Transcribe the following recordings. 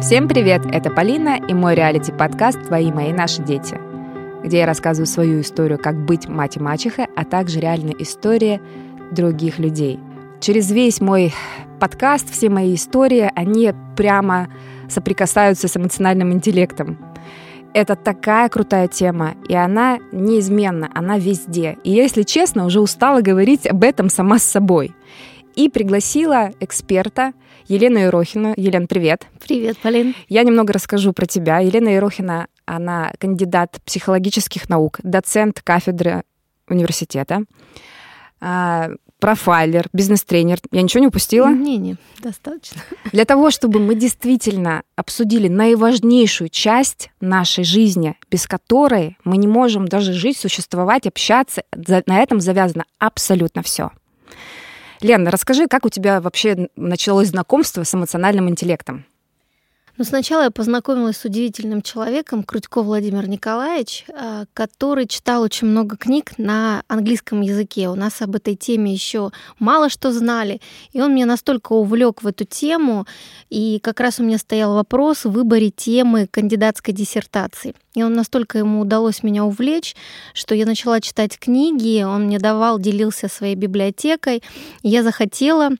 Всем привет! Это Полина и мой реалити-подкаст «Твои, мои, наши дети», где я рассказываю свою историю, как быть мать и мачехой, а также реальные истории других людей. Через весь мой подкаст, все мои истории, они прямо соприкасаются с эмоциональным интеллектом. Это такая крутая тема, и она неизменна, она везде. И если честно, уже устала говорить об этом сама с собой. И пригласила эксперта Елену Ерохину. Елена, привет. Привет, Полин. Я немного расскажу про тебя. Елена Ерохина, она кандидат психологических наук, доцент кафедры университета, а, профайлер, бизнес-тренер. Я ничего не упустила? Не-не, достаточно. Для того, чтобы мы действительно обсудили наиважнейшую часть нашей жизни, без которой мы не можем даже жить, существовать, общаться, на этом завязано абсолютно все. Лена, расскажи, как у тебя вообще началось знакомство с эмоциональным интеллектом? Ну, сначала я познакомилась с удивительным человеком, Крутько Владимир Николаевич, а, который читал очень много книг на английском языке. У нас об этой теме еще мало что знали. И он меня настолько увлек в эту тему, и как раз у меня стоял вопрос в выборе темы кандидатской диссертации. И он настолько ему удалось меня увлечь, что я начала читать книги, он мне давал, делился своей библиотекой. Я захотела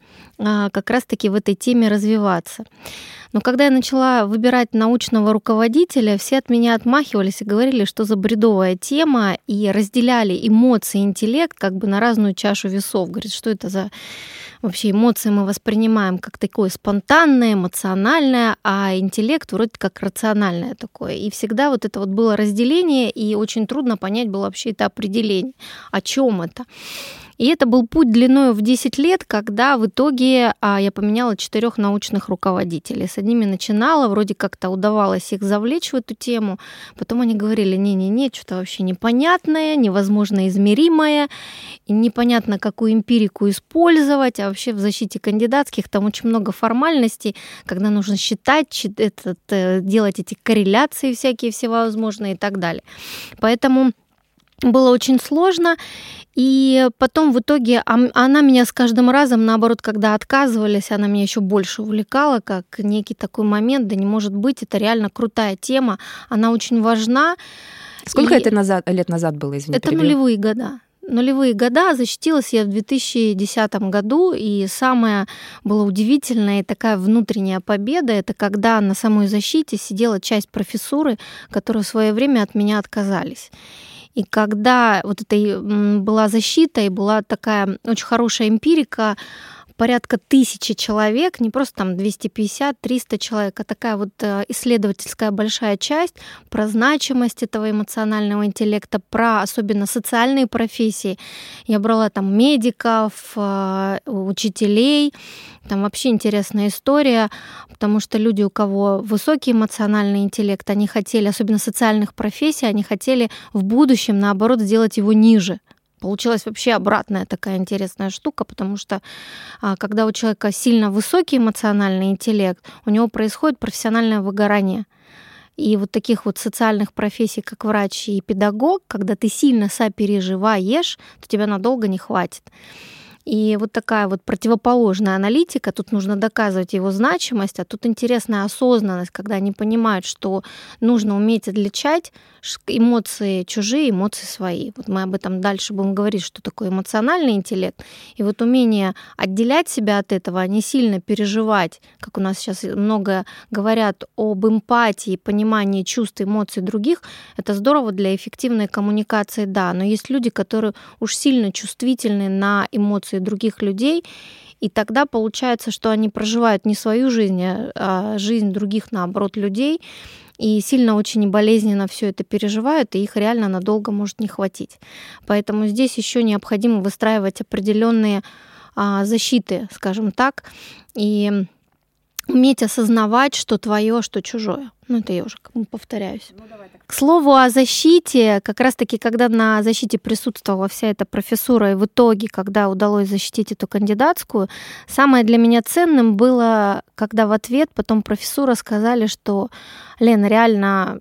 как раз-таки в этой теме развиваться. Но когда я начала выбирать научного руководителя, все от меня отмахивались и говорили, что за бредовая тема, и разделяли эмоции и интеллект как бы на разную чашу весов. Говорит, что это за вообще эмоции мы воспринимаем как такое спонтанное, эмоциональное, а интеллект вроде как рациональное такое. И всегда вот это вот было разделение, и очень трудно понять было вообще это определение, о чем это. И это был путь длиной в 10 лет, когда в итоге а, я поменяла четырех научных руководителей. С одними начинала, вроде как-то удавалось их завлечь в эту тему. Потом они говорили, не-не-не, что-то вообще непонятное, невозможно измеримое, непонятно, какую эмпирику использовать. А вообще в защите кандидатских там очень много формальностей, когда нужно считать, этот, э, делать эти корреляции всякие всевозможные и так далее. Поэтому было очень сложно. И потом в итоге она меня с каждым разом, наоборот, когда отказывались, она меня еще больше увлекала, как некий такой момент, да не может быть, это реально крутая тема, она очень важна. Сколько и... это назад, лет назад было, извини, Это перебью. нулевые года нулевые года. Защитилась я в 2010 году, и самое было удивительное и такая внутренняя победа, это когда на самой защите сидела часть профессуры, которые в свое время от меня отказались. И когда вот это была защита и была такая очень хорошая эмпирика, порядка тысячи человек, не просто там 250-300 человек, а такая вот э, исследовательская большая часть про значимость этого эмоционального интеллекта, про особенно социальные профессии. Я брала там медиков, э, учителей, там вообще интересная история, потому что люди, у кого высокий эмоциональный интеллект, они хотели, особенно социальных профессий, они хотели в будущем, наоборот, сделать его ниже. Получилась вообще обратная такая интересная штука, потому что а, когда у человека сильно высокий эмоциональный интеллект, у него происходит профессиональное выгорание. И вот таких вот социальных профессий, как врач и педагог, когда ты сильно сопереживаешь, то тебя надолго не хватит. И вот такая вот противоположная аналитика, тут нужно доказывать его значимость, а тут интересная осознанность, когда они понимают, что нужно уметь отличать эмоции чужие, эмоции свои. Вот мы об этом дальше будем говорить, что такое эмоциональный интеллект. И вот умение отделять себя от этого, а не сильно переживать, как у нас сейчас много говорят об эмпатии, понимании чувств, эмоций других, это здорово для эффективной коммуникации, да. Но есть люди, которые уж сильно чувствительны на эмоции других людей, и тогда получается, что они проживают не свою жизнь, а жизнь других, наоборот, людей, и сильно очень болезненно все это переживают, и их реально надолго может не хватить. Поэтому здесь еще необходимо выстраивать определенные а, защиты, скажем так, и уметь осознавать, что твое, что чужое. Ну, это я уже повторяюсь. Ну, К слову о защите, как раз-таки, когда на защите присутствовала вся эта профессура, и в итоге, когда удалось защитить эту кандидатскую, самое для меня ценным было, когда в ответ потом профессура сказали, что, Лена, реально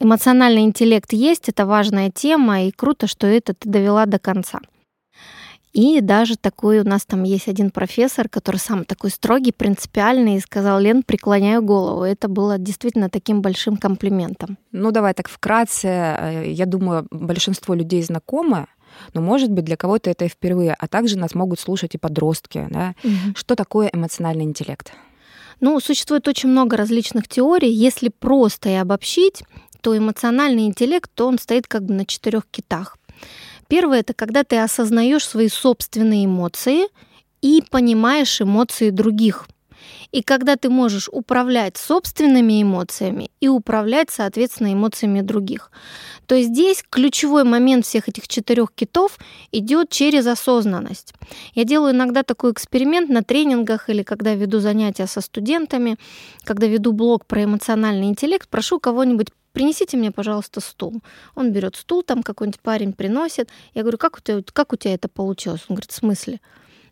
эмоциональный интеллект есть, это важная тема, и круто, что это ты довела до конца. И даже такой у нас там есть один профессор, который сам такой строгий, принципиальный, и сказал, Лен, преклоняю голову. Это было действительно таким большим комплиментом. Ну, давай так вкратце. Э, я думаю, большинство людей знакомы но, может быть, для кого-то это и впервые, а также нас могут слушать и подростки. Да? Угу. Что такое эмоциональный интеллект? Ну, существует очень много различных теорий. Если просто и обобщить, то эмоциональный интеллект, то он стоит как бы на четырех китах. Первое это когда ты осознаешь свои собственные эмоции и понимаешь эмоции других. И когда ты можешь управлять собственными эмоциями и управлять, соответственно, эмоциями других. То здесь ключевой момент всех этих четырех китов идет через осознанность. Я делаю иногда такой эксперимент на тренингах или когда веду занятия со студентами, когда веду блог про эмоциональный интеллект, прошу кого-нибудь принесите мне, пожалуйста, стул. Он берет стул, там какой-нибудь парень приносит. Я говорю, как у тебя, как у тебя это получилось? Он говорит, в смысле?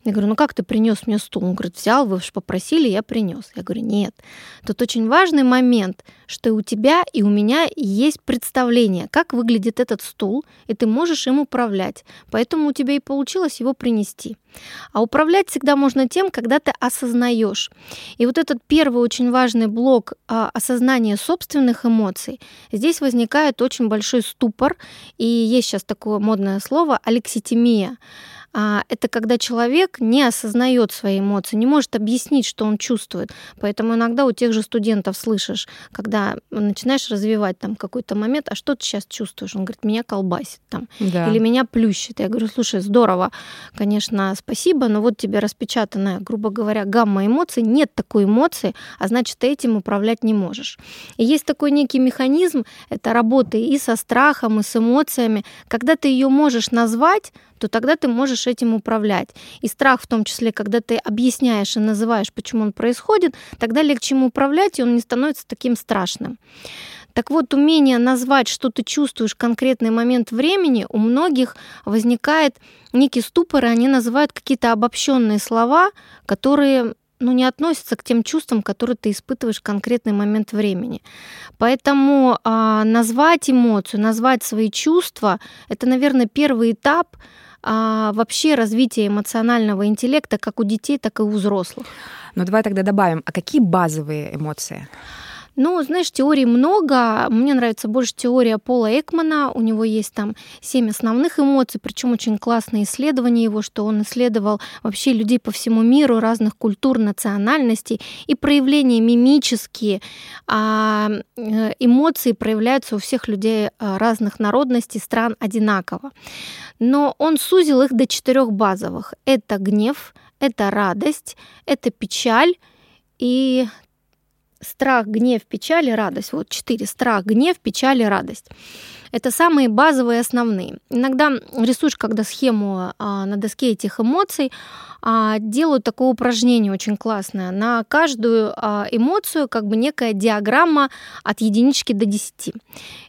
Я говорю, ну как ты принес мне стул? Он говорит, взял, вы же попросили, я принес. Я говорю, нет. Тут очень важный момент, что у тебя, и у меня есть представление, как выглядит этот стул, и ты можешь им управлять. Поэтому у тебя и получилось его принести. А управлять всегда можно тем, когда ты осознаешь. И вот этот первый очень важный блок а, осознания собственных эмоций, здесь возникает очень большой ступор, и есть сейчас такое модное слово алекситимия. А, это когда человек не осознает свои эмоции, не может объяснить, что он чувствует. Поэтому иногда у тех же студентов слышишь, когда начинаешь развивать там какой-то момент, а что ты сейчас чувствуешь? Он говорит, меня колбасит там, да. или меня плющит. Я говорю, слушай, здорово, конечно, спасибо, но вот тебе распечатанная, грубо говоря, гамма эмоций, нет такой эмоции, а значит, ты этим управлять не можешь. И есть такой некий механизм, это работы и со страхом, и с эмоциями, когда ты ее можешь назвать, то тогда ты можешь этим управлять. И страх в том числе, когда ты объясняешь и называешь, почему он происходит, тогда легче ему управлять, и он не становится таким страшным. Так вот, умение назвать, что ты чувствуешь в конкретный момент времени, у многих возникает некий ступор, и они называют какие-то обобщенные слова, которые ну, не относятся к тем чувствам, которые ты испытываешь в конкретный момент времени. Поэтому а, назвать эмоцию, назвать свои чувства, это, наверное, первый этап а, вообще развития эмоционального интеллекта как у детей, так и у взрослых. Ну, давай тогда добавим, а какие базовые эмоции? Ну, знаешь, теорий много. Мне нравится больше теория Пола Экмана. У него есть там семь основных эмоций, причем очень классное исследование его, что он исследовал вообще людей по всему миру, разных культур, национальностей, и проявления мимические, а э, эмоции проявляются у всех людей а, разных народностей, стран одинаково. Но он сузил их до четырех базовых. Это гнев, это радость, это печаль и страх, гнев, печаль и радость. Вот четыре. Страх, гнев, печаль и радость. Это самые базовые, основные. Иногда рисуешь, когда схему а, на доске этих эмоций, а, делают такое упражнение очень классное. На каждую а, эмоцию как бы некая диаграмма от единички до десяти.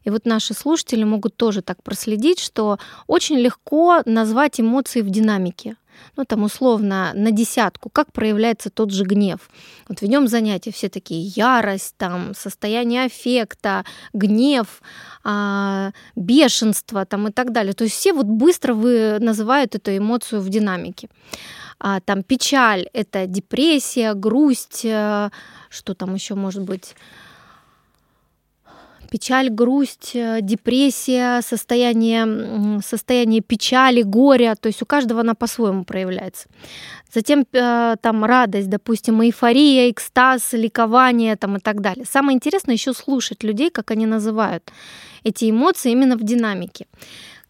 И вот наши слушатели могут тоже так проследить, что очень легко назвать эмоции в динамике ну там условно на десятку, как проявляется тот же гнев. Вот ведем занятия, все такие ярость, там состояние аффекта, гнев, а, бешенство там и так далее. То есть все вот быстро вы называют эту эмоцию в динамике. А, там печаль это депрессия, грусть, э, что там еще может быть печаль, грусть, э, депрессия, состояние, состояние печали, горя, то есть у каждого она по-своему проявляется. Затем э, там радость, допустим, эйфория, экстаз, ликование там и так далее. Самое интересное еще слушать людей, как они называют эти эмоции именно в динамике.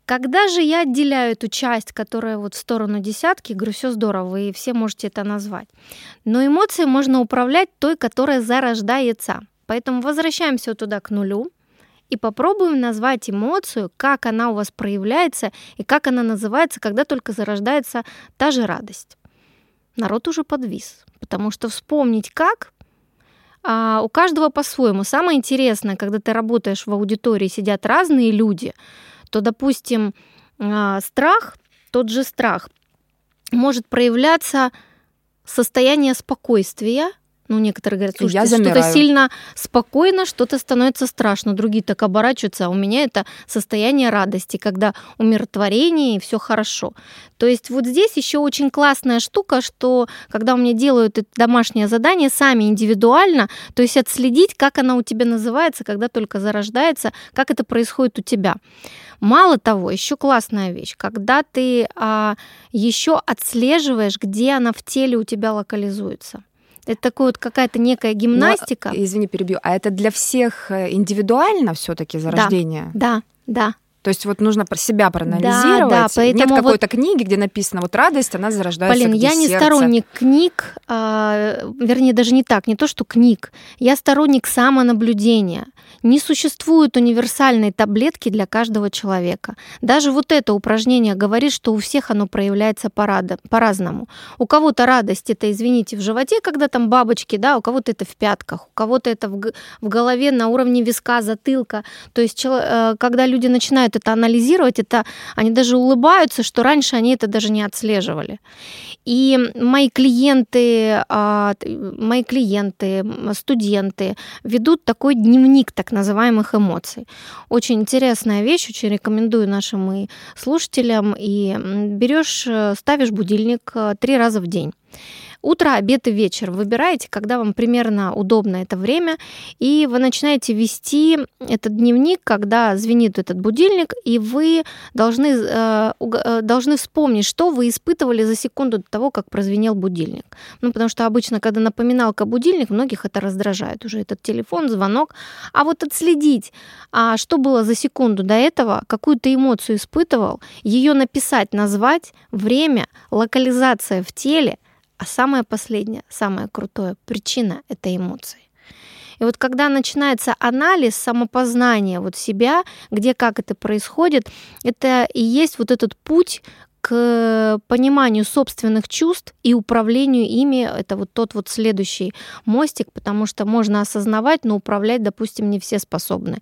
Когда же я отделяю эту часть, которая вот в сторону десятки, говорю, все здорово, вы все можете это назвать. Но эмоции можно управлять той, которая зарождается. Поэтому возвращаемся туда к нулю и попробуем назвать эмоцию, как она у вас проявляется и как она называется, когда только зарождается та же радость. Народ уже подвис, потому что вспомнить как а у каждого по-своему. Самое интересное, когда ты работаешь в аудитории, сидят разные люди, то, допустим, а, страх, тот же страх, может проявляться состояние спокойствия Ну, некоторые говорят, слушайте, что-то сильно спокойно, что-то становится страшно. Другие так оборачиваются, а у меня это состояние радости, когда умиротворение и все хорошо. То есть вот здесь еще очень классная штука, что когда у меня делают это домашнее задание сами индивидуально, то есть отследить, как она у тебя называется, когда только зарождается, как это происходит у тебя. Мало того, еще классная вещь, когда ты а, еще отслеживаешь, где она в теле у тебя локализуется. Это такая вот какая-то некая гимнастика. Но, извини, перебью. А это для всех э, индивидуально все-таки зарождение? Да, да, да. То есть вот нужно про себя проанализировать. Да, да, поэтому Нет какой-то вот... книги, где написано вот радость, она зарождается Полин, я не сердце. сторонник книг, а, вернее даже не так, не то что книг. Я сторонник самонаблюдения. Не существует универсальной таблетки для каждого человека. Даже вот это упражнение говорит, что у всех оно проявляется по-разному. У кого-то радость это, извините, в животе, когда там бабочки, да, у кого-то это в пятках, у кого-то это в, голове на уровне виска, затылка. То есть, э, когда люди начинают это анализировать, это они даже улыбаются, что раньше они это даже не отслеживали. И мои клиенты, а, мои клиенты, студенты ведут такой дневник так называемых эмоций. Очень интересная вещь, очень рекомендую нашим и слушателям. И берешь, э, ставишь будильник э, три раза в день. Утро, обед и вечер. Выбираете, когда вам примерно удобно это время, и вы начинаете вести этот дневник, когда звенит этот будильник, и вы должны, э, э, должны вспомнить, что вы испытывали за секунду до того, как прозвенел будильник. Ну, потому что обычно, когда напоминалка будильник, многих это раздражает уже этот телефон, звонок. А вот отследить, а что было за секунду до этого, какую то эмоцию испытывал, ее написать, назвать, время, локализация в теле – а самое последнее, самое крутое, причина — это эмоции. И вот когда начинается анализ, самопознание вот себя, где как это происходит, это и есть вот этот путь к пониманию собственных чувств и управлению ими. Это вот тот вот следующий мостик, потому что можно осознавать, но управлять, допустим, не все способны.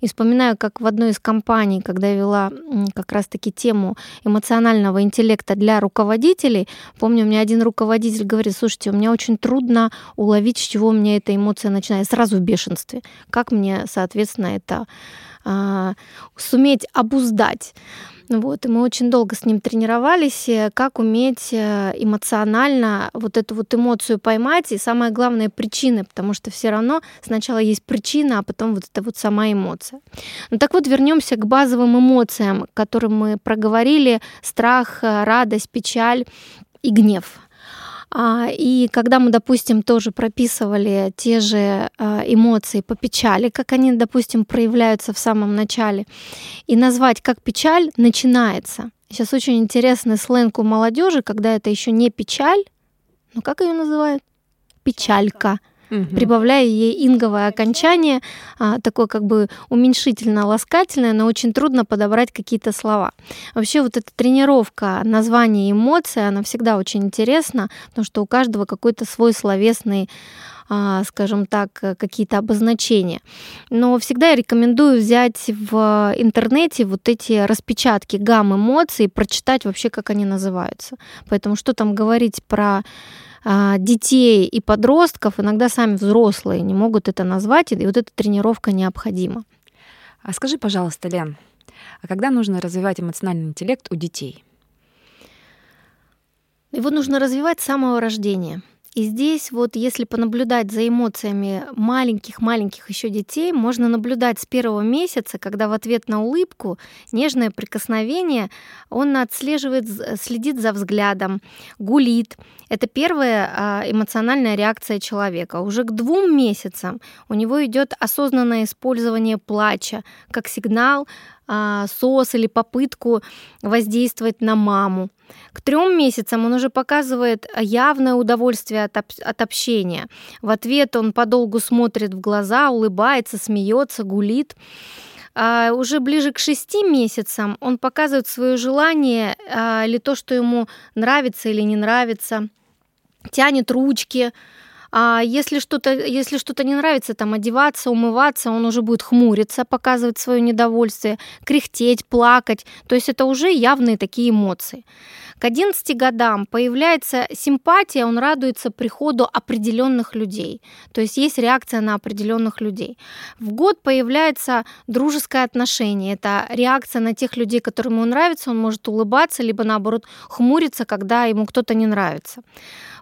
И вспоминаю, как в одной из компаний, когда я вела как раз-таки тему эмоционального интеллекта для руководителей, помню, у меня один руководитель говорит, слушайте, у меня очень трудно уловить, с чего у меня эта эмоция начинает. Сразу в бешенстве. Как мне, соответственно, это а, суметь обуздать. Вот, и мы очень долго с ним тренировались, э, как уметь э, эмоционально вот эту вот эмоцию поймать, и самое главное причины, потому что все равно сначала есть причина, а потом вот эта вот сама эмоция. Ну так вот, вернемся к базовым эмоциям, которым мы проговорили, страх, э, радость, печаль и гнев. А, и когда мы, допустим, тоже прописывали те же а, эмоции по печали, как они, допустим, проявляются в самом начале, и назвать как печаль начинается. Сейчас очень интересный сленг у молодежи, когда это еще не печаль, ну как ее называют? Печалька угу. прибавляя ей инговое окончание, а, такое как бы уменьшительно-ласкательное, но очень трудно подобрать какие-то слова. Вообще вот эта тренировка названия эмоций, она всегда очень интересна, потому что у каждого какой-то свой словесный скажем так, какие-то обозначения. Но всегда я рекомендую взять в интернете вот эти распечатки гамм эмоций и прочитать вообще, как они называются. Поэтому что там говорить про а, детей и подростков, иногда сами взрослые не могут это назвать, и вот эта тренировка необходима. А скажи, пожалуйста, Лен, а когда нужно развивать эмоциональный интеллект у детей? Его нужно развивать с самого рождения. И здесь вот если понаблюдать за эмоциями маленьких-маленьких еще детей, можно наблюдать с первого месяца, когда в ответ на улыбку, нежное прикосновение, он отслеживает, следит за взглядом, гулит. Это первая а, эмоциональная реакция человека. Уже к двум месяцам у него идет осознанное использование плача как сигнал а, сос или попытку воздействовать на маму. К трем месяцам он уже показывает явное удовольствие от, от общения. В ответ он подолгу смотрит в глаза, улыбается, смеется, гулит. А уже ближе к шести месяцам он показывает свое желание а, или то, что ему нравится или не нравится, тянет ручки, А если что-то, если что-то не нравится, там одеваться, умываться, он уже будет хмуриться, показывать свое недовольствие, кряхтеть, плакать. То есть это уже явные такие эмоции. К 11 годам появляется симпатия, он радуется приходу определенных людей. То есть есть реакция на определенных людей. В год появляется дружеское отношение. Это реакция на тех людей, которым ему нравится. Он может улыбаться, либо наоборот хмуриться, когда ему кто-то не нравится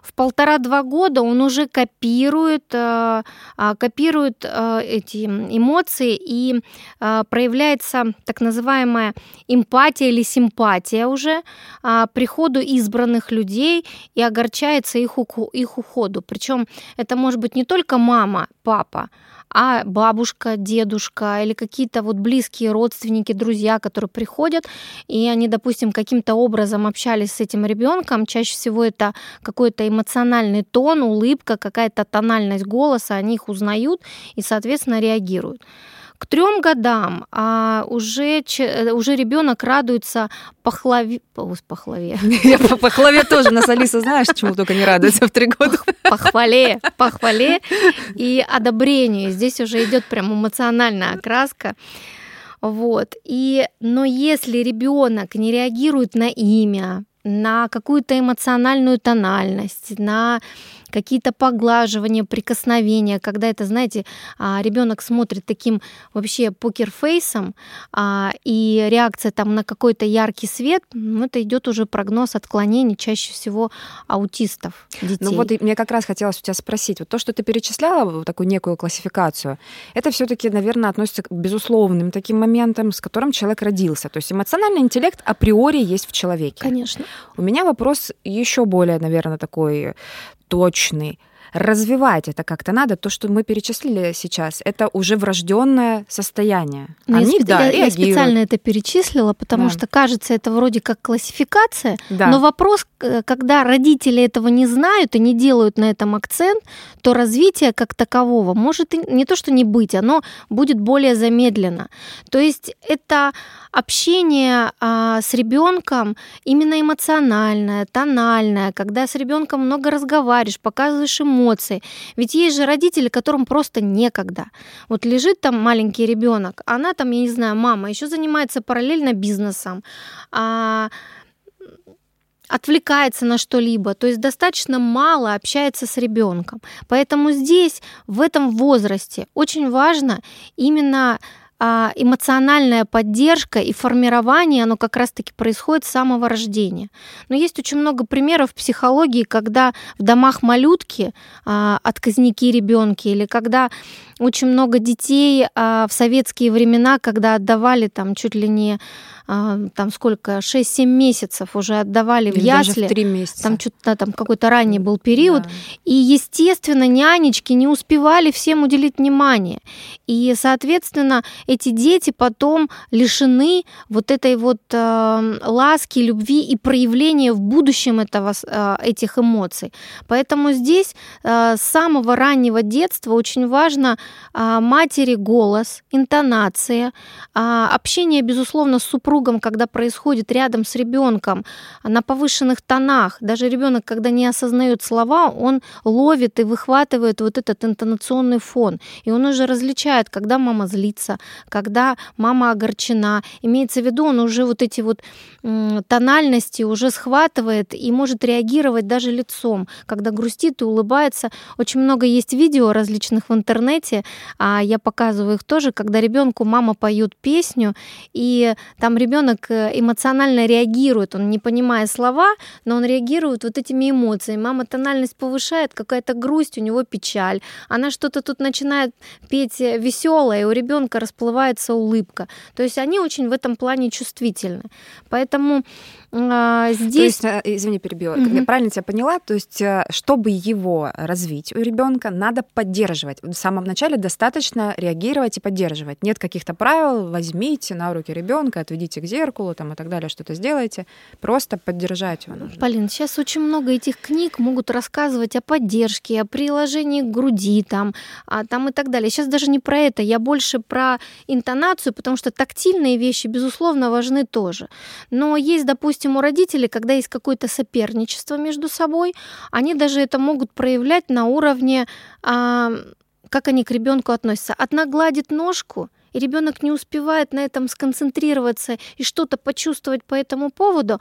в полтора-два года он уже копирует, э, а, копирует э, эти эмоции и э, проявляется так называемая эмпатия или симпатия уже а, приходу избранных людей и огорчается их, их уходу. Причем это может быть не только мама, папа, а бабушка, дедушка или какие-то вот близкие родственники, друзья, которые приходят, и они, допустим, каким-то образом общались с этим ребенком, чаще всего это какой-то эмоциональный тон, улыбка, какая-то тональность голоса, они их узнают и, соответственно, реагируют. К трем годам а, уже, э, уже ребенок радуется пахлаве... Пахлаве. Я по пахлаве тоже. Нас Алиса, знаешь, чему только не радуется в три года. Похвале, похвале и одобрению. Здесь уже идет прям эмоциональная окраска. Вот. И, но если ребенок не реагирует на имя, на какую-то эмоциональную тональность, на какие-то поглаживания, прикосновения, когда это, знаете, а, ребенок смотрит таким вообще покерфейсом, а, и реакция там на какой-то яркий свет, ну, это идет уже прогноз отклонений чаще всего аутистов, детей. Ну вот мне как раз хотелось у тебя спросить, вот то, что ты перечисляла, вот такую некую классификацию, это все таки наверное, относится к безусловным таким моментам, с которым человек родился. То есть эмоциональный интеллект априори есть в человеке. Конечно. У меня вопрос еще более, наверное, такой точный, развивать это как-то надо. То, что мы перечислили сейчас, это уже врожденное состояние. Но ну, Они, я, да, я, я специально это перечислила, потому да. что кажется, это вроде как классификация, да. но вопрос, когда родители этого не знают и не делают на этом акцент, то развитие как такового может не то, что не быть, оно будет более замедленно. То есть это общение а, с ребенком именно эмоциональное, тональное, когда с ребенком много разговариваешь, показываешь эмоции. Ведь есть же родители, которым просто некогда. Вот лежит там маленький ребенок, она там, я не знаю, мама еще занимается параллельно бизнесом. А, отвлекается на что-либо, то есть достаточно мало общается с ребенком. Поэтому здесь, в этом возрасте, очень важно именно эмоциональная поддержка и формирование, оно как раз-таки происходит с самого рождения. Но есть очень много примеров в психологии, когда в домах малютки, а, отказники ребенки, или когда очень много детей а, в советские времена, когда отдавали там чуть ли не а, там сколько, 6-7 месяцев уже отдавали Или в ясли. Даже в 3 месяца. Там что-то там какой-то ранний был период. Да. И, естественно, нянечки не успевали всем уделить внимание. И, соответственно, эти дети потом лишены вот этой вот э, ласки, любви и проявления в будущем этого, э, этих эмоций. Поэтому здесь э, с самого раннего детства очень важно матери голос, интонация, э, общение, безусловно, с супругом, когда происходит рядом с ребенком на повышенных тонах, даже ребенок, когда не осознает слова, он ловит и выхватывает вот этот интонационный фон. И он уже различает, когда мама злится, когда мама огорчена. Имеется в виду, он уже вот эти вот тональности уже схватывает и может реагировать даже лицом, когда грустит и улыбается. Очень много есть видео различных в интернете, а я показываю их тоже, когда ребенку мама поет песню, и там ребенок э, эмоционально реагирует, он не понимая слова, но он реагирует вот этими эмоциями. Мама тональность повышает, какая-то грусть, у него печаль. Она что-то тут начинает петь веселое, и у ребенка расплывается улыбка. То есть они очень в этом плане чувствительны. Поэтому здесь... То есть, э, извини, перебила. Угу. Я правильно тебя поняла? То есть, э, чтобы его развить у ребенка, надо поддерживать. В самом начале достаточно реагировать и поддерживать. Нет каких-то правил, возьмите на руки ребенка, отведите к зеркалу там, и так далее, что-то сделайте. Просто поддержать его нужно. Полин, сейчас очень много этих книг могут рассказывать о поддержке, о приложении к груди там, а, там и так далее. Сейчас даже не про это, я больше про интонацию, потому что тактильные вещи, безусловно, важны тоже. Но есть, допустим, допустим, у родителей, когда есть какое-то соперничество между собой, они даже это могут проявлять на уровне, а, как они к ребенку относятся. Одна гладит ножку, и ребенок не успевает на этом сконцентрироваться и что-то почувствовать по этому поводу,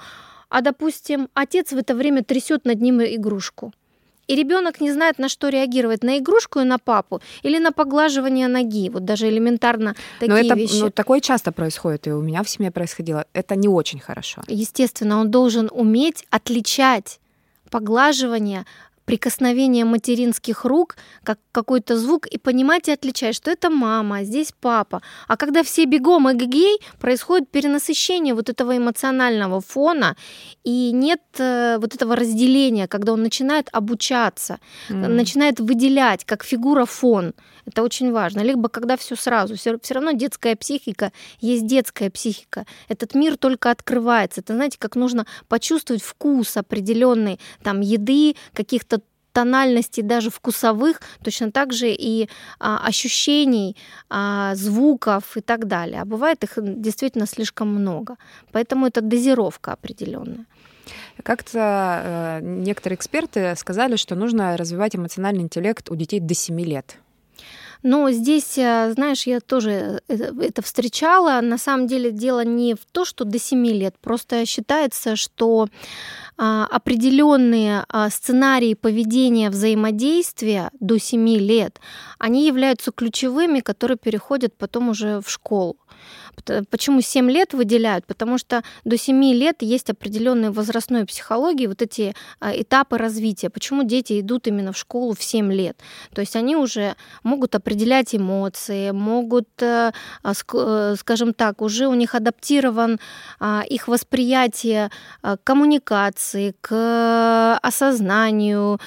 а, допустим, отец в это время трясет над ним игрушку. И ребенок не знает, на что реагировать, на игрушку и на папу или на поглаживание ноги. Вот даже элементарно такие Но это, вещи. Ну, такое часто происходит, и у меня в семье происходило. Это не очень хорошо. Естественно, он должен уметь отличать поглаживание прикосновение материнских рук, как какой-то звук, и понимать и отличать, что это мама, а здесь папа. А когда все бегом эгегей, происходит перенасыщение вот этого эмоционального фона, и нет э, вот этого разделения, когда он начинает обучаться, mm. начинает выделять как фигура фон. Это очень важно. Либо когда все сразу. Все, равно детская психика есть детская психика. Этот мир только открывается. Это знаете, как нужно почувствовать вкус определенный там еды, каких-то тональностей даже вкусовых, точно так же и а, ощущений, а, звуков и так далее. А бывает их действительно слишком много. Поэтому это дозировка определенная. Как-то э, некоторые эксперты сказали, что нужно развивать эмоциональный интеллект у детей до 7 лет. Но здесь, э, знаешь, я тоже э, это встречала. На самом деле дело не в то, что до 7 лет. Просто считается, что а, определенные а, сценарии поведения взаимодействия до 7 лет, они являются ключевыми, которые переходят потом уже в школу. Почему 7 лет выделяют? Потому что до 7 лет есть определенные возрастной психологии, вот эти а, этапы развития. Почему дети идут именно в школу в 7 лет? То есть они уже могут определять эмоции, могут, э, а, э, скажем так, уже у них адаптирован а, их восприятие к коммуникации, к осознанию,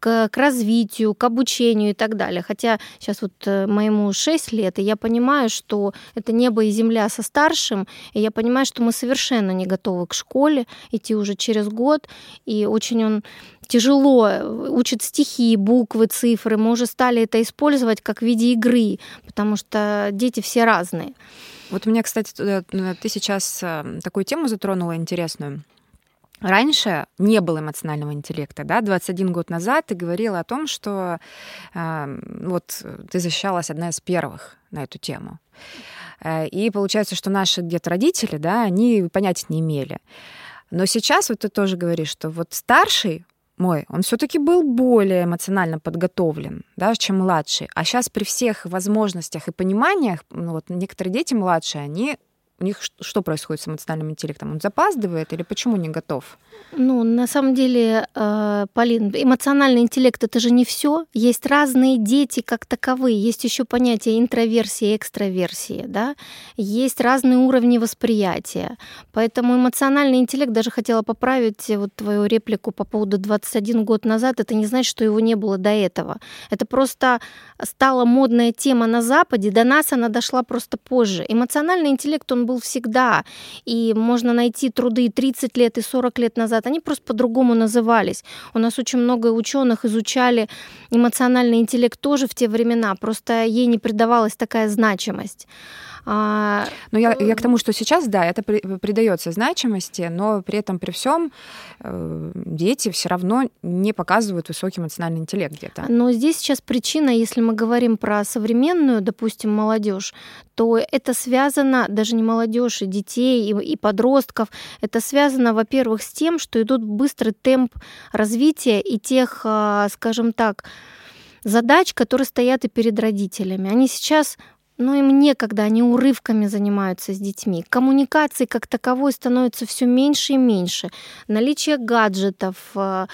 к, к развитию, к обучению и так далее. Хотя сейчас вот э, моему 6 лет, и я понимаю, что это небо и земля земля со старшим, и я понимаю, что мы совершенно не готовы к школе, идти уже через год, и очень он тяжело учит стихи, буквы, цифры. Мы уже стали это использовать как в виде игры, потому что дети все разные. Вот у меня, кстати, ты сейчас э, такую тему затронула интересную. Раньше не было эмоционального интеллекта, да, 21 год назад ты говорила о том, что э, вот ты защищалась одна из первых на эту тему. Э, и получается, что наши где-то родители, да, они понятия не имели. Но сейчас вот ты тоже говоришь, что вот старший мой, он все-таки был более эмоционально подготовлен, да, чем младший. А сейчас при всех возможностях и пониманиях, ну вот некоторые дети младшие, они у них что происходит с эмоциональным интеллектом? Он запаздывает или почему не готов? Ну, на самом деле, э, Полин, эмоциональный интеллект это же не все. Есть разные дети как таковые. Есть еще понятие интроверсии, экстраверсии, да. Есть разные уровни восприятия. Поэтому эмоциональный интеллект, даже хотела поправить вот твою реплику по поводу 21 год назад, это не значит, что его не было до этого. Это просто стала модная тема на Западе, до нас она дошла просто позже. Эмоциональный интеллект, он был всегда. И можно найти труды 30 лет и 40 лет назад. Они просто по-другому назывались. У нас очень много ученых изучали эмоциональный интеллект тоже в те времена. Просто ей не придавалась такая значимость. А, но я, я к тому, что сейчас, да, это при, придается значимости, но при этом при всем э, дети все равно не показывают высокий эмоциональный интеллект где-то. Но здесь сейчас причина, если мы говорим про современную, допустим, молодежь, то это связано, даже не молодежь, и детей, и, и подростков, это связано, во-первых, с тем, что идут быстрый темп развития и тех, а, скажем так, задач, которые стоят и перед родителями. Они сейчас но им некогда, они урывками занимаются с детьми. Коммуникации как таковой становится все меньше и меньше. Наличие гаджетов, э,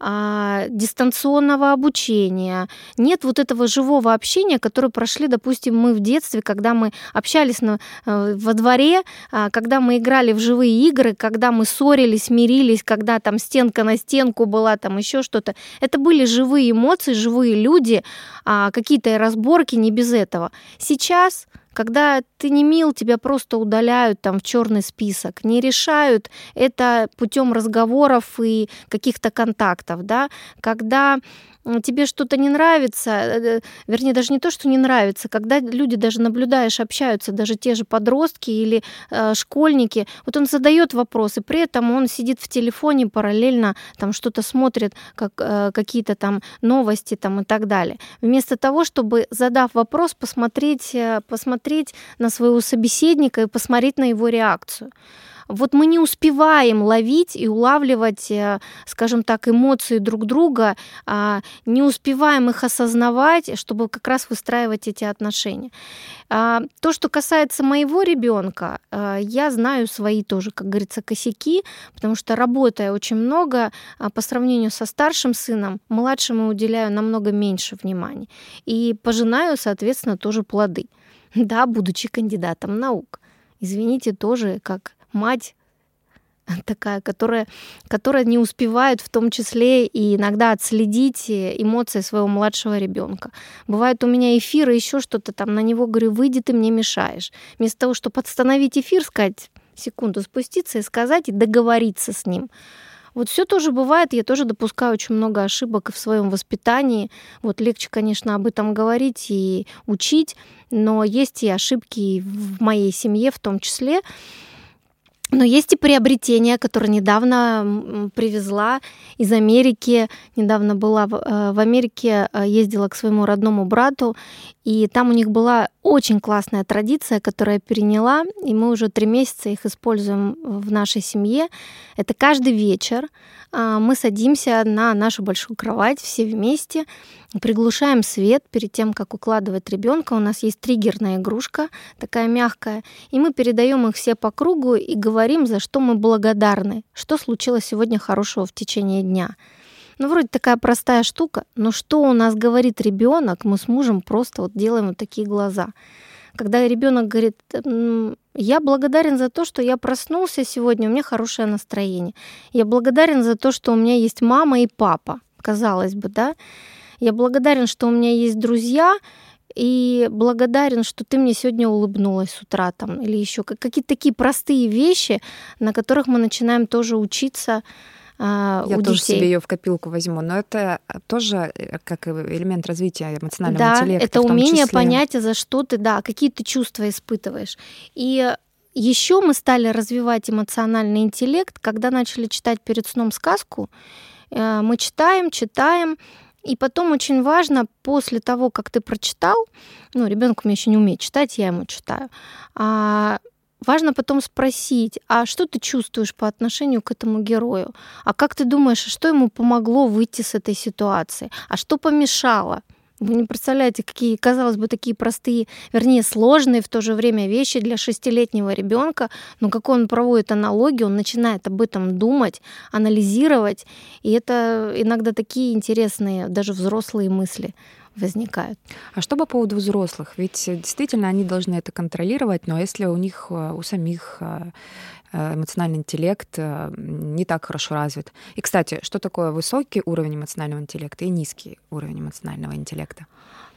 а, дистанционного обучения. Нет вот этого живого общения, которое прошли, допустим, мы в детстве, когда мы общались на, э, во дворе, а, когда мы играли в живые игры, когда мы ссорились, мирились, когда там стенка на стенку была, там еще что-то. Это были живые эмоции, живые люди, а, какие-то разборки, не без этого. Сейчас Когда ты не мил, тебя просто удаляют там в черный список, не решают это путем разговоров и каких-то контактов, да. Когда тебе что-то не нравится, э, вернее, даже не то, что не нравится, когда люди даже наблюдаешь, общаются, даже те же подростки или э, школьники, вот он задает вопросы, при этом он сидит в телефоне параллельно, там что-то смотрит, как, э, какие-то там новости там и так далее. Вместо того, чтобы, задав вопрос, посмотреть, э, посмотреть на своего собеседника и посмотреть на его реакцию. Вот мы не успеваем ловить и улавливать, э, скажем так, эмоции друг друга, а, не успеваем их осознавать, чтобы как раз выстраивать эти отношения. А, то, что касается моего ребенка, э, я знаю свои тоже, как говорится, косяки, потому что работая очень много, а, по сравнению со старшим сыном, младшему уделяю намного меньше внимания. И пожинаю, соответственно, тоже плоды. Да, будучи кандидатом наук. Извините, тоже как мать такая, которая, которая не успевает в том числе и иногда отследить эмоции своего младшего ребенка. Бывает у меня эфир и еще что-то там, на него говорю, выйди, ты мне мешаешь. Вместо того, чтобы подстановить эфир, сказать, секунду спуститься и сказать, и договориться с ним. Вот все тоже бывает, я тоже допускаю очень много ошибок в своем воспитании. Вот легче, конечно, об этом говорить и учить, но есть и ошибки в моей семье в том числе. Но есть и приобретения, которые недавно привезла из Америки. Недавно была в э, Америке, э, ездила к своему родному брату, и там у них была очень классная традиция, которую я переняла, и мы уже три месяца их используем в нашей семье. Это каждый вечер а, мы садимся на нашу большую кровать все вместе, приглушаем свет перед тем, как укладывать ребенка. У нас есть триггерная игрушка, такая мягкая, и мы передаем их все по кругу и говорим, за что мы благодарны, что случилось сегодня хорошего в течение дня. Ну, вроде такая простая штука, но что у нас говорит ребенок, мы с мужем просто вот делаем вот такие глаза. Когда ребенок говорит, я благодарен за то, что я проснулся сегодня, у меня хорошее настроение. Я благодарен за то, что у меня есть мама и папа, казалось бы, да. Я благодарен, что у меня есть друзья, и благодарен, что ты мне сегодня улыбнулась с утра там, или еще какие-то такие простые вещи, на которых мы начинаем тоже учиться Я у тоже детей. себе ее в копилку возьму, но это тоже э, как элемент развития эмоционального да, интеллекта. Это умение числе. понять, за что ты, да, какие ты чувства испытываешь. И еще мы стали развивать эмоциональный интеллект, когда начали читать перед сном сказку. Э, мы читаем, читаем, и потом очень важно, после того, как ты прочитал, ну, ребенок у меня еще не умеет читать, я ему читаю, а, Важно потом спросить, а что ты чувствуешь по отношению к этому герою? А как ты думаешь, что ему помогло выйти с этой ситуации? А что помешало? Вы не представляете, какие, казалось бы, такие простые, вернее, сложные в то же время вещи для шестилетнего ребенка, но как он проводит аналогию, он начинает об этом думать, анализировать, и это иногда такие интересные, даже взрослые мысли возникают. А что по поводу взрослых? Ведь действительно они должны это контролировать, но если у них, э, у самих э, э, эмоциональный интеллект не так хорошо развит. И, кстати, что такое высокий уровень эмоционального интеллекта и низкий уровень эмоционального интеллекта?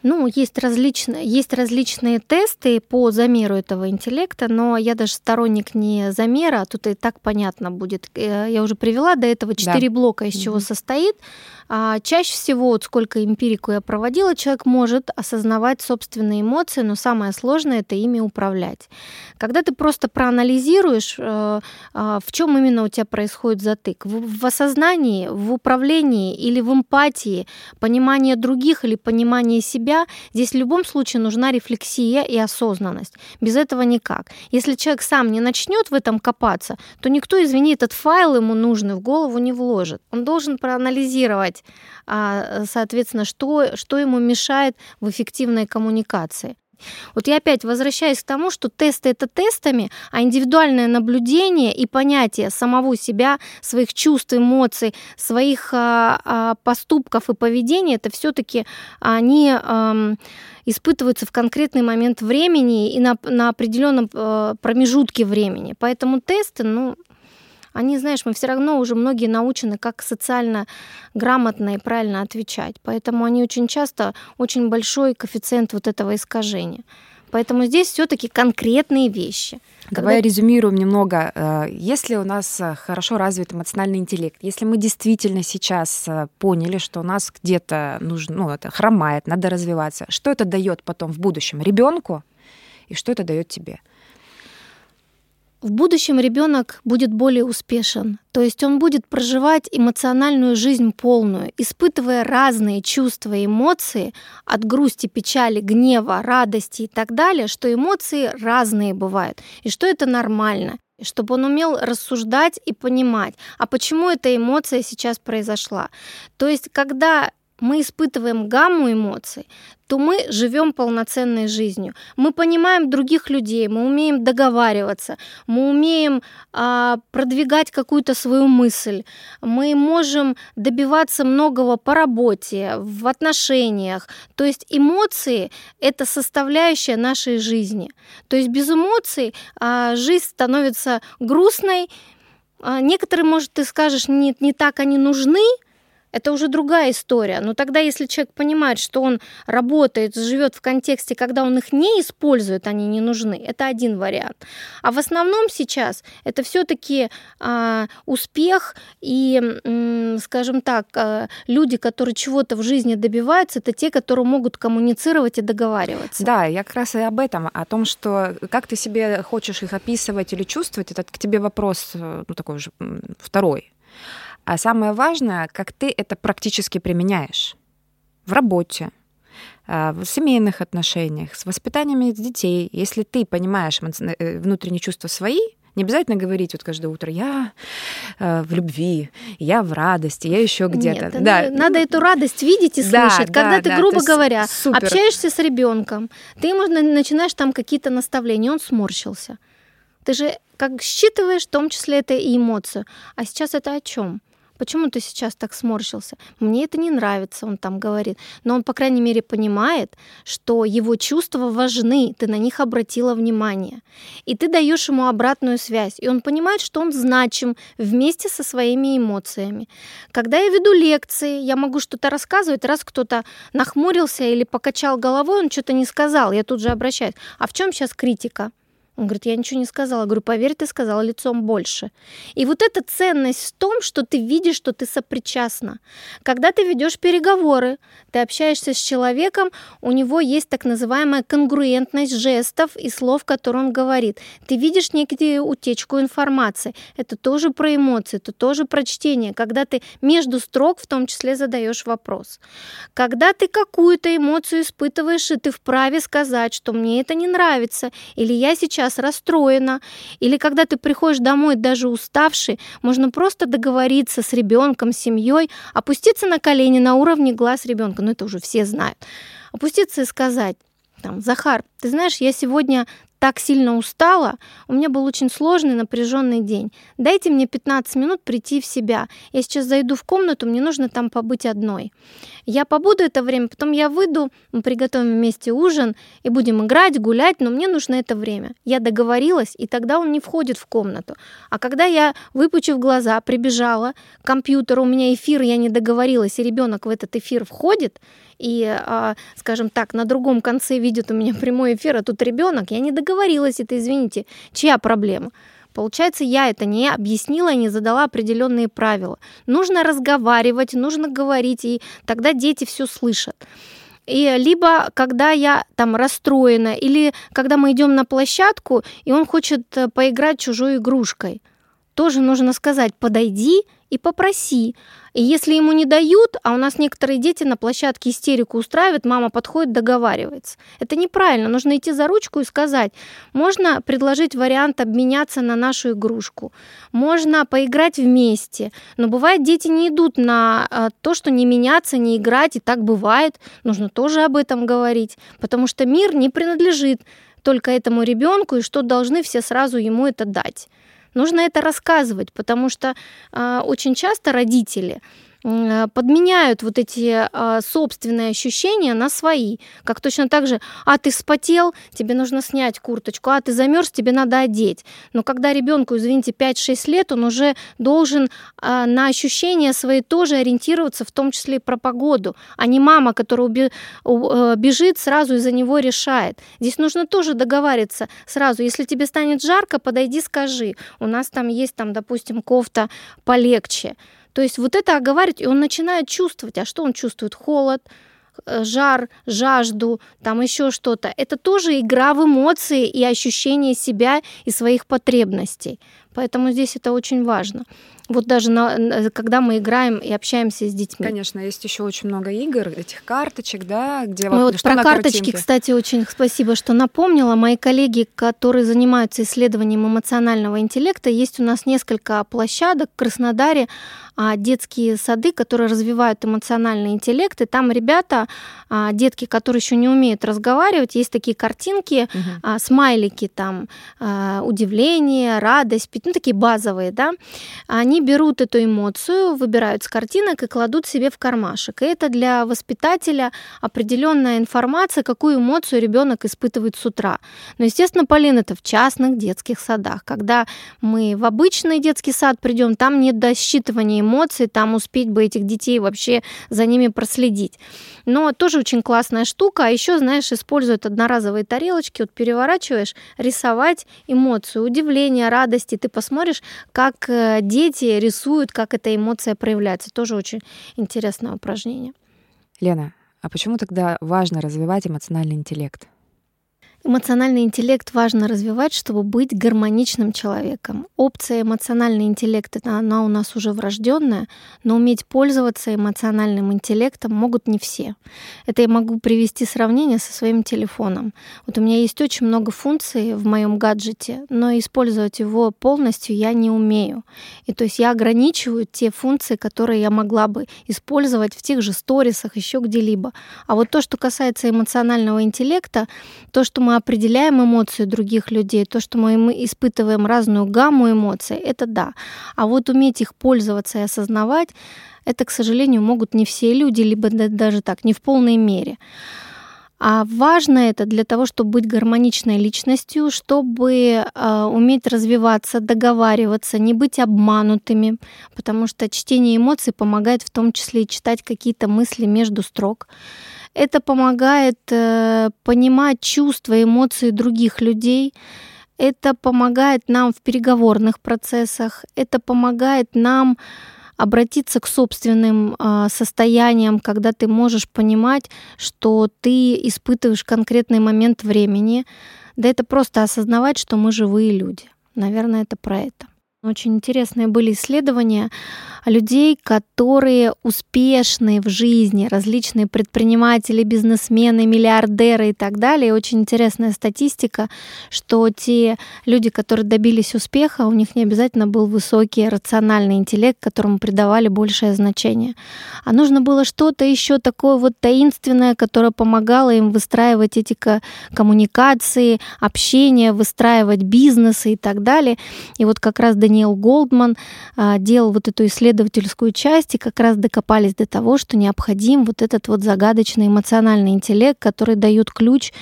Ну, есть различные, есть различные тесты по замеру этого интеллекта, но я даже сторонник не замера, а тут и так понятно будет. Я уже привела до этого четыре да. блока, из чего mm-hmm. состоит. А чаще всего, вот сколько эмпирику я проводила, человек может осознавать собственные эмоции, но самое сложное это ими управлять. Когда ты просто проанализируешь, э, а, в чем именно у тебя происходит затык, в, в осознании, в управлении или в эмпатии, понимание других или понимание себя, здесь в любом случае нужна рефлексия и осознанность. Без этого никак. Если человек сам не начнет в этом копаться, то никто, извини, этот файл ему нужный в голову не вложит. Он должен проанализировать а, соответственно, что, что ему мешает в эффективной коммуникации. Вот я опять возвращаюсь к тому, что тесты это тестами, а индивидуальное наблюдение и понятие самого себя, своих чувств, эмоций, своих а, а, поступков и поведения, это все-таки они а, испытываются в конкретный момент времени и на, на определенном а, промежутке времени. Поэтому тесты, ну, они, знаешь, мы все равно уже многие научены, как социально грамотно и правильно отвечать. Поэтому они очень часто очень большой коэффициент вот этого искажения. Поэтому здесь все-таки конкретные вещи. Давай Когда... резюмируем немного. Э, если у нас э, хорошо развит эмоциональный интеллект, если мы действительно сейчас э, поняли, что у нас где-то нужно, ну, это хромает, надо развиваться, что это дает потом в будущем ребенку и что это дает тебе? В будущем ребенок будет более успешен, то есть он будет проживать эмоциональную жизнь полную, испытывая разные чувства и эмоции от грусти, печали, гнева, радости и так далее, что эмоции разные бывают, и что это нормально чтобы он умел рассуждать и понимать, а почему эта эмоция сейчас произошла. То есть, когда мы испытываем гамму эмоций, то мы живем полноценной жизнью. Мы понимаем других людей, мы умеем договариваться, мы умеем а, продвигать какую-то свою мысль, мы можем добиваться многого по работе, в отношениях. То есть эмоции — это составляющая нашей жизни. То есть без эмоций а, жизнь становится грустной. А, некоторые, может, ты скажешь, нет, не так они нужны, это уже другая история. Но тогда, если человек понимает, что он работает, живет в контексте, когда он их не использует, они не нужны, это один вариант. А в основном сейчас это все-таки а, успех и, м, скажем так, а, люди, которые чего-то в жизни добиваются, это те, которые могут коммуницировать и договариваться. Да, я как раз и об этом, о том, что как ты себе хочешь их описывать или чувствовать, это к тебе вопрос, э, ну такой уже второй. А самое важное, как ты это практически применяешь в работе, э, в семейных отношениях, с воспитанием детей. Если ты понимаешь э, внутренние чувства свои, не обязательно говорить вот каждое утро я э, в любви, я в радости, я еще где-то. Нет, да. надо эту радость видеть и слышать. Да, Когда да, ты, да, грубо говоря, супер. общаешься с ребенком, ты ему начинаешь там какие-то наставления, он сморщился. Ты же как считываешь, в том числе это и эмоцию. А сейчас это о чем? Почему ты сейчас так сморщился? Мне это не нравится, он там говорит. Но он, по крайней мере, понимает, что его чувства важны, ты на них обратила внимание. И ты даешь ему обратную связь. И он понимает, что он значим вместе со своими эмоциями. Когда я веду лекции, я могу что-то рассказывать, раз кто-то нахмурился или покачал головой, он что-то не сказал, я тут же обращаюсь. А в чем сейчас критика? Он говорит, я ничего не сказала. Я говорю, поверь, ты сказала лицом больше. И вот эта ценность в том, что ты видишь, что ты сопричастна. Когда ты ведешь переговоры, ты общаешься с человеком, у него есть так называемая конгруентность жестов и слов, которые он говорит. Ты видишь некую утечку информации. Это тоже про эмоции, это тоже про чтение. Когда ты между строк в том числе задаешь вопрос. Когда ты какую-то эмоцию испытываешь, и ты вправе сказать, что мне это не нравится, или я сейчас сейчас расстроена, или когда ты приходишь домой даже уставший, можно просто договориться с ребенком, с семьей, опуститься на колени на уровне глаз ребенка, ну это уже все знают, опуститься и сказать, там, Захар, ты знаешь, я сегодня так сильно устала, у меня был очень сложный, напряженный день. Дайте мне 15 минут прийти в себя. Я сейчас зайду в комнату, мне нужно там побыть одной. Я побуду это время, потом я выйду, мы приготовим вместе ужин и будем играть, гулять, но мне нужно это время. Я договорилась, и тогда он не входит в комнату. А когда я, выпучив глаза, прибежала к компьютеру, у меня эфир, я не договорилась, и ребенок в этот эфир входит, и, а, скажем так, на другом конце видит у меня прямой эфир, а тут ребенок, я не договорилась, это, извините, чья проблема? Получается, я это не объяснила и не задала определенные правила. Нужно разговаривать, нужно говорить, и тогда дети все слышат. И либо когда я там расстроена, или когда мы идем на площадку, и он хочет э, поиграть чужой игрушкой, тоже нужно сказать, подойди и попроси. И если ему не дают, а у нас некоторые дети на площадке истерику устраивают, мама подходит, договаривается. Это неправильно. Нужно идти за ручку и сказать, можно предложить вариант обменяться на нашу игрушку, можно поиграть вместе. Но бывает, дети не идут на а, то, что не меняться, не играть, и так бывает. Нужно тоже об этом говорить, потому что мир не принадлежит только этому ребенку, и что должны все сразу ему это дать. Нужно это рассказывать, потому что э, очень часто родители подменяют вот эти э, собственные ощущения на свои. Как точно так же, а ты вспотел, тебе нужно снять курточку, а ты замерз, тебе надо одеть. Но когда ребенку, извините, 5-6 лет, он уже должен э, на ощущения свои тоже ориентироваться, в том числе и про погоду, а не мама, которая э, бежит, сразу из-за него решает. Здесь нужно тоже договариваться сразу. Если тебе станет жарко, подойди, скажи. У нас там есть, там, допустим, кофта полегче. То есть вот это оговаривать, и он начинает чувствовать. А что он чувствует? Холод, э, жар, жажду, там еще что-то. Это тоже игра в эмоции и ощущение себя и своих потребностей. Поэтому здесь это очень важно. Вот даже на, когда мы играем и общаемся с детьми. Конечно, есть еще очень много игр, этих карточек, да, где вот, вот про карточки, картинке? кстати, очень спасибо, что напомнила. Мои коллеги, которые занимаются исследованием эмоционального интеллекта, есть у нас несколько площадок в Краснодаре, детские сады, которые развивают эмоциональный интеллект, и там ребята, а, детки, которые еще не умеют разговаривать, есть такие картинки, угу. смайлики там, удивление, радость, ну такие базовые, да, они берут эту эмоцию, выбирают с картинок и кладут себе в кармашек. И это для воспитателя определенная информация, какую эмоцию ребенок испытывает с утра. Но, естественно, Полин, это в частных детских садах. Когда мы в обычный детский сад придем, там нет досчитывания эмоций, там успеть бы этих детей вообще за ними проследить. Но тоже очень классная штука. А еще, знаешь, используют одноразовые тарелочки, вот переворачиваешь, рисовать эмоцию, удивление, радости. Ты посмотришь, как э, дети рисуют, как эта эмоция проявляется. Тоже очень интересное упражнение. Лена, а почему тогда важно развивать эмоциональный интеллект? Эмоциональный интеллект важно развивать, чтобы быть гармоничным человеком. Опция эмоциональный интеллект, это она у нас уже врожденная, но уметь пользоваться эмоциональным интеллектом могут не все. Это я могу привести сравнение со своим телефоном. Вот у меня есть очень много функций в моем гаджете, но использовать его полностью я не умею. И то есть я ограничиваю те функции, которые я могла бы использовать в тех же сторисах, еще где-либо. А вот то, что касается эмоционального интеллекта, то, что мы определяем эмоции других людей, то, что мы испытываем разную гамму эмоций, это да. А вот уметь их пользоваться и осознавать, это, к сожалению, могут не все люди, либо даже так, не в полной мере. А важно это для того, чтобы быть гармоничной личностью, чтобы э, уметь развиваться, договариваться, не быть обманутыми, потому что чтение эмоций помогает в том числе и читать какие-то мысли между строк. Это помогает э, понимать чувства, эмоции других людей. Это помогает нам в переговорных процессах. Это помогает нам обратиться к собственным э, состояниям, когда ты можешь понимать, что ты испытываешь конкретный момент времени. Да это просто осознавать, что мы живые люди. Наверное, это про это. Очень интересные были исследования людей, которые успешны в жизни, различные предприниматели, бизнесмены, миллиардеры и так далее. очень интересная статистика, что те люди, которые добились успеха, у них не обязательно был высокий рациональный интеллект, которому придавали большее значение. А нужно было что-то еще такое вот таинственное, которое помогало им выстраивать эти коммуникации, общение, выстраивать бизнесы и так далее. И вот как раз Даниил Дэниел Голдман а, делал вот эту исследовательскую часть и как раз докопались до того, что необходим вот этот вот загадочный эмоциональный интеллект, который дает ключ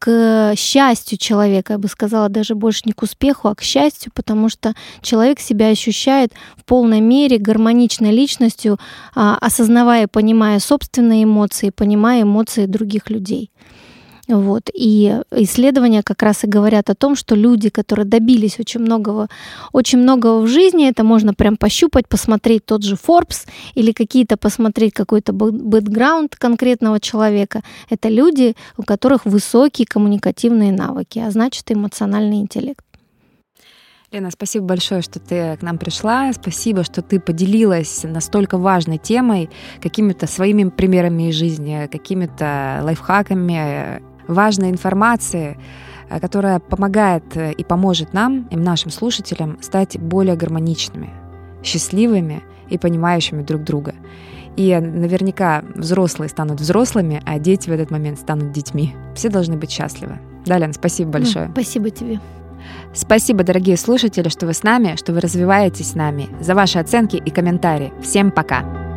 к счастью человека, я бы сказала, даже больше не к успеху, а к счастью, потому что человек себя ощущает в полной мере гармоничной личностью, а, осознавая и понимая собственные эмоции, понимая эмоции других людей. Вот. И исследования как раз и говорят о том, что люди, которые добились очень многого, очень многого в жизни, это можно прям пощупать, посмотреть тот же Forbes или какие-то посмотреть какой-то бэкграунд конкретного человека. Это люди, у которых высокие коммуникативные навыки, а значит эмоциональный интеллект. Лена, спасибо большое, что ты к нам пришла. Спасибо, что ты поделилась настолько важной темой, какими-то своими примерами из жизни, какими-то лайфхаками, важной информации, э, которая помогает э, и поможет нам, и нашим слушателям стать более гармоничными, счастливыми и понимающими друг друга. И наверняка взрослые станут взрослыми, а дети в этот момент станут детьми. Все должны быть счастливы. Да, Лен, спасибо большое. Спасибо тебе. Спасибо, дорогие слушатели, что вы с нами, что вы развиваетесь с нами, за ваши оценки и комментарии. Всем пока!